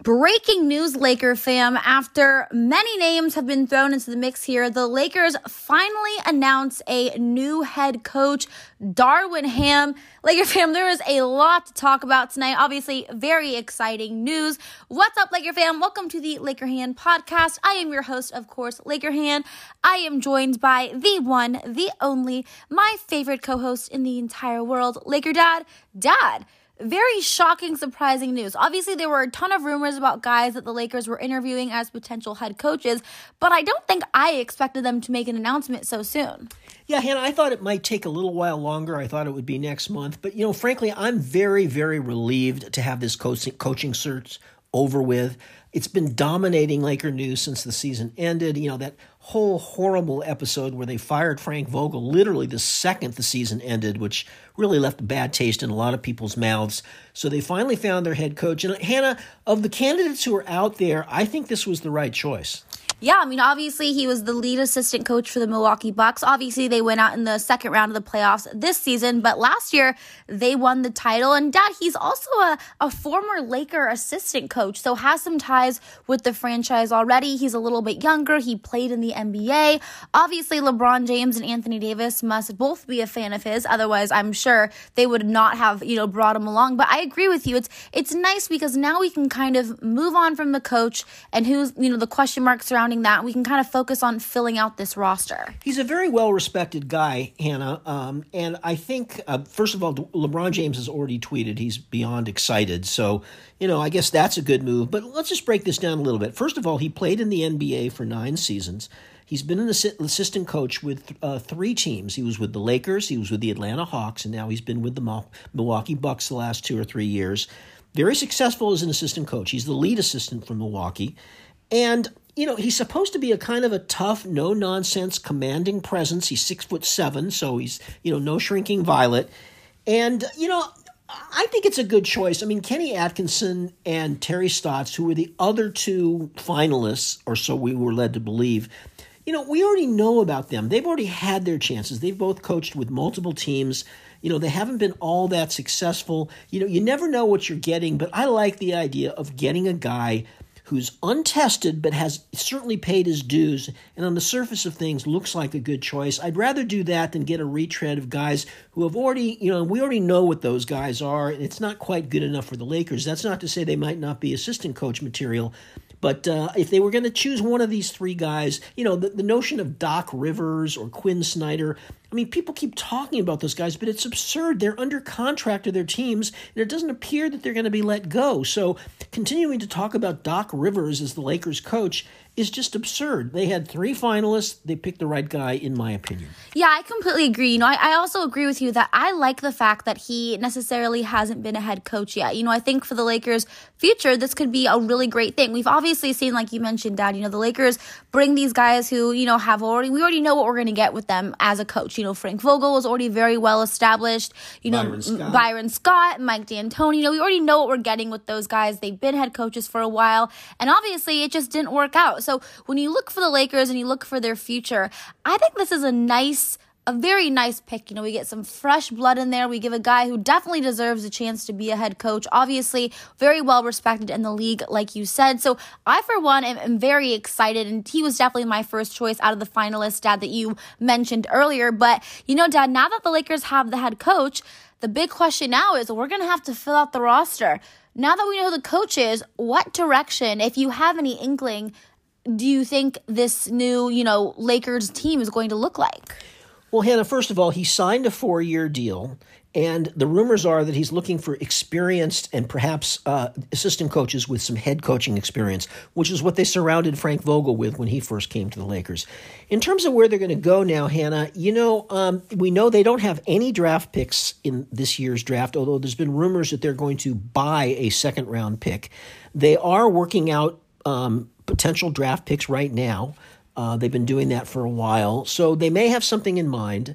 Breaking news, Laker fam. After many names have been thrown into the mix here, the Lakers finally announce a new head coach, Darvin Ham. Laker fam, there is a lot to talk about tonight. Obviously, very exciting news. What's up, Laker fam? Welcome to the Laker Han podcast. I am your host, of course, Laker Han. I am joined by the one, the only, my favorite co host in the entire world, Laker Dad. Dad very shocking, surprising news. Obviously, there were a ton of rumors about guys that the Lakers were interviewing as potential head coaches, but I don't think I expected them to make an announcement so soon. Yeah, Hannah, I thought it might take a little while longer. I thought it would be next month. But, you know, frankly, I'm very, very relieved to have this coaching, search over with. It's been dominating Laker news since the season ended. You know, that whole horrible episode where they fired Frank Vogel literally the second the season ended, which really left a bad taste in a lot of people's mouths. So they finally found their head coach. And Hannah, of the candidates who are out there, I think this was the right choice. Yeah, I mean, obviously he was the lead assistant coach for the Milwaukee Bucks. Obviously, they went out in the second round of the playoffs this season, but last year they won the title. And Dad, he's also a, a former Laker assistant coach, so has some ties with the franchise already. He's a little bit younger. He played in the NBA. Obviously, LeBron James and Anthony Davis must both be a fan of his. Otherwise, I'm sure they would not have, you know, brought him along. But I agree with you. It's it's nice because now we can kind of move on from the coach and who's, you know, the question marks around surrounding that. We can kind of focus on filling out this roster. He's a very well respected guy, Hannah. Um, and I think, uh, first of all, LeBron James has already tweeted he's beyond excited. So, you know, I guess that's a good move. But let's just break this down a little bit. First of all, he played in the NBA for nine seasons. He's been an assistant coach with uh, three teams. He was with the Lakers, he was with the Atlanta Hawks, and now he's been with the Milwaukee Bucks the last two or three years. Very successful as an assistant coach. He's the lead assistant from Milwaukee. And you know, he's supposed to be a kind of a tough, no nonsense, commanding presence. He's six foot seven, so he's, you know, no shrinking violet. And, you know, I think it's a good choice. I mean, Kenny Atkinson and Terry Stotts, who were the other two finalists, or so we were led to believe, you know, we already know about them. They've already had their chances. They've both coached with multiple teams. You know, they haven't been all that successful. You know, you never know what you're getting, but I like the idea of getting a guy who's untested but has certainly paid his dues and on the surface of things looks like a good choice. I'd rather do that than get a retread of guys who have already, you know, we already know what those guys are. And it's not quite good enough for the Lakers. That's not to say they might not be assistant coach material, but uh, if they were going to choose one of these three guys, you know, the, the notion of Doc Rivers or Quin Snyder, I mean, people keep talking about those guys, but it's absurd. They're under contract to their teams, and it doesn't appear that they're going to be let go. So, continuing to talk about Doc Rivers as the Lakers coach is just absurd. They had three finalists. They picked the right guy, in my opinion. Yeah, I completely agree. You know, I, I, also agree with you that I like the fact that he necessarily hasn't been a head coach yet. You know, I think for the Lakers' future, this could be a really great thing. We've obviously seen, like you mentioned, Dad, you know, the Lakers bring these guys who, you know, have already, we already know what we're going to get with them as a coach. You know, Frank Vogel was already very well established. You know, Byron Scott, Byron Scott Mike D'Antoni. You know, we already know what we're getting with those guys. They've been head coaches for a while. And obviously, it just didn't work out. So when you look for the Lakers and you look for their future, I think this is a nice a very nice pick. You know, we get some fresh blood in there. We give a guy who definitely deserves a chance to be a head coach. Obviously, very well respected in the league, like you said. So I, for one, am, am very excited. And he was definitely my first choice out of the finalists, Dad, that you mentioned earlier. But, you know, Dad, now that the Lakers have the head coach, the big question now is we're going to have to fill out the roster. Now that we know the coach is, what direction, if you have any inkling, do you think this new, you know, Lakers team is going to look like? Well, Hannah, first of all, he signed a four year deal, and the rumors are that he's looking for experienced and perhaps uh, assistant coaches with some head coaching experience, which is what they surrounded Frank Vogel with when he first came to the Lakers. In terms of where they're going to go now, Hannah, you know, um, we know they don't have any draft picks in this year's draft, although there's been rumors that they're going to buy a second round pick. They are working out. Um, potential draft picks right now. Uh, they've been doing that for a while, so they may have something in mind.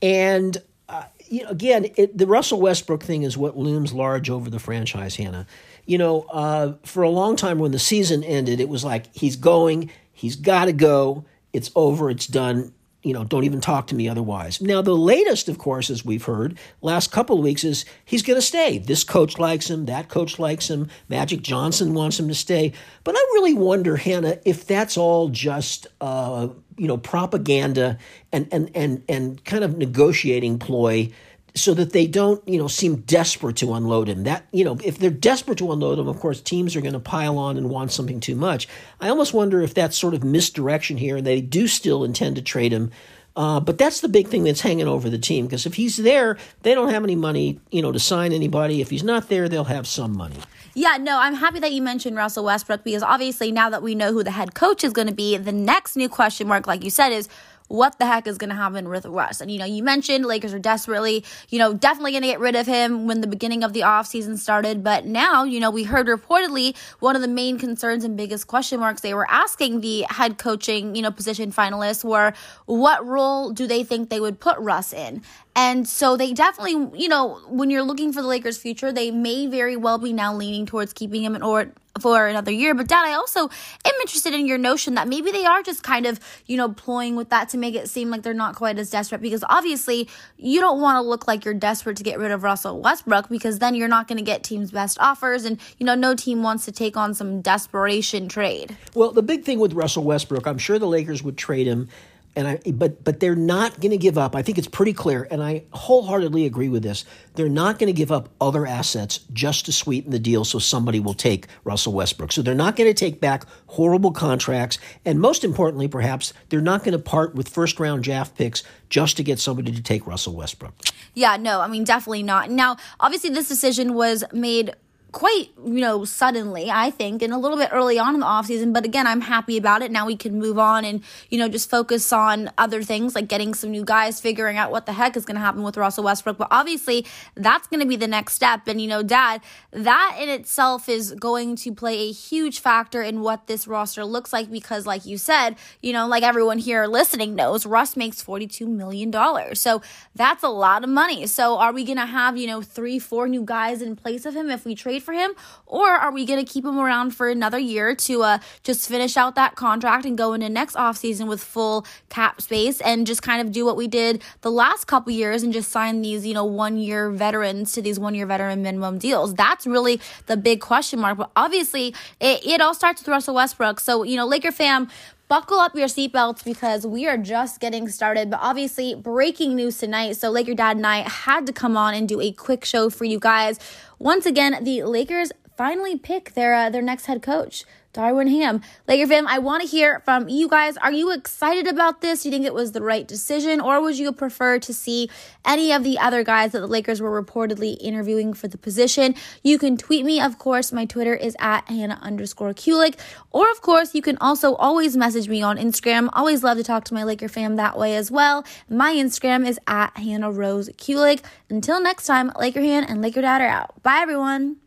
And uh, you know, again, it, the Russell Westbrook thing is what looms large over the franchise, Hannah. You know, uh, for a long time when the season ended, it was like he's going, he's got to go, it's over, it's done. You know, don't even talk to me otherwise. Now, the latest, of course, as we've heard, last couple of weeks is he's going to stay. This coach likes him, that coach likes him, Magic Johnson wants him to stay. But I really wonder, Hannah, if that's all just, uh, you know, propaganda and, and, and, and kind of negotiating ploy so that they don't, you know, seem desperate to unload him. That, you know, if they're desperate to unload him, of course, teams are going to pile on and want something too much. I almost wonder if that's sort of misdirection here and they do still intend to trade him. Uh, but that's the big thing that's hanging over the team because if he's there, they don't have any money, you know, to sign anybody. If he's not there, they'll have some money. Yeah, no, I'm happy that you mentioned Russell Westbrook because obviously now that we know who the head coach is going to be, the next new question mark, like you said, is what the heck is going to happen with Russ. And, you know, you mentioned Lakers are desperately, you know, definitely going to get rid of him when the beginning of the offseason started. But now, you know, we heard reportedly one of the main concerns and biggest question marks they were asking the head coaching, you know, position finalists were what role do they think they would put Russ in? And so they definitely, you know, when you're looking for the Lakers' future, they may very well be now leaning towards keeping him in or for another year. But dad, I also am interested in your notion that maybe they are just kind of, you know, ploying with that to make it seem like they're not quite as desperate because obviously you don't want to look like you're desperate to get rid of Russell Westbrook because then you're not going to get teams' best offers and, you know, no team wants to take on some desperation trade. Well, the big thing with Russell Westbrook, I'm sure the Lakers would trade him and I but but they're not going to give up. I think it's pretty clear, and I wholeheartedly agree with this. They're not going to give up other assets just to sweeten the deal, so somebody will take Russell Westbrook. So they're not going to take back horrible contracts, and most importantly, perhaps they're not going to part with first round draft picks just to get somebody to take Russell Westbrook. Yeah, no, I mean definitely not. Now, obviously, this decision was made quite, you know, suddenly, I think, and a little bit early on in the offseason. But again, I'm happy about it. Now we can move on and, you know, just focus on other things like getting some new guys, figuring out what the heck is going to happen with Russell Westbrook. But obviously, that's going to be the next step. And, you know, Dad, that in itself is going to play a huge factor in what this roster looks like because, like you said, you know, like everyone here listening knows, Russ makes $42 million. So that's a lot of money. So are we going to have, you know, three, four new guys in place of him if we trade for him? Or are we going to keep him around for another year to uh, just finish out that contract and go into next offseason with full cap space and just kind of do what we did the last couple years and just sign these, you know, one year veterans to these one year veteran minimum deals? That's really the big question mark. But obviously, it, it all starts with Russell Westbrook. So, you know, Laker fam, buckle up your seatbelts because we are just getting started. But obviously, breaking news tonight. So, Laker Dad and I had to come on and do a quick show for you guys. Once again, the Lakers finally pick their uh, their next head coach. Darvin Ham. Laker fam, I want to hear from you guys. Are you excited about this? Do you think it was the right decision, or would you prefer to see any of the other guys that the Lakers were reportedly interviewing for the position? You can tweet me, of course. My Twitter is at Hannah underscore Kulik. Or, of course, you can also always message me on Instagram. Always love to talk to my Laker fam that way as well. My Instagram is at Hannah Rose Kulik. Until next time, Laker Han and Laker Dad are out. Bye, everyone.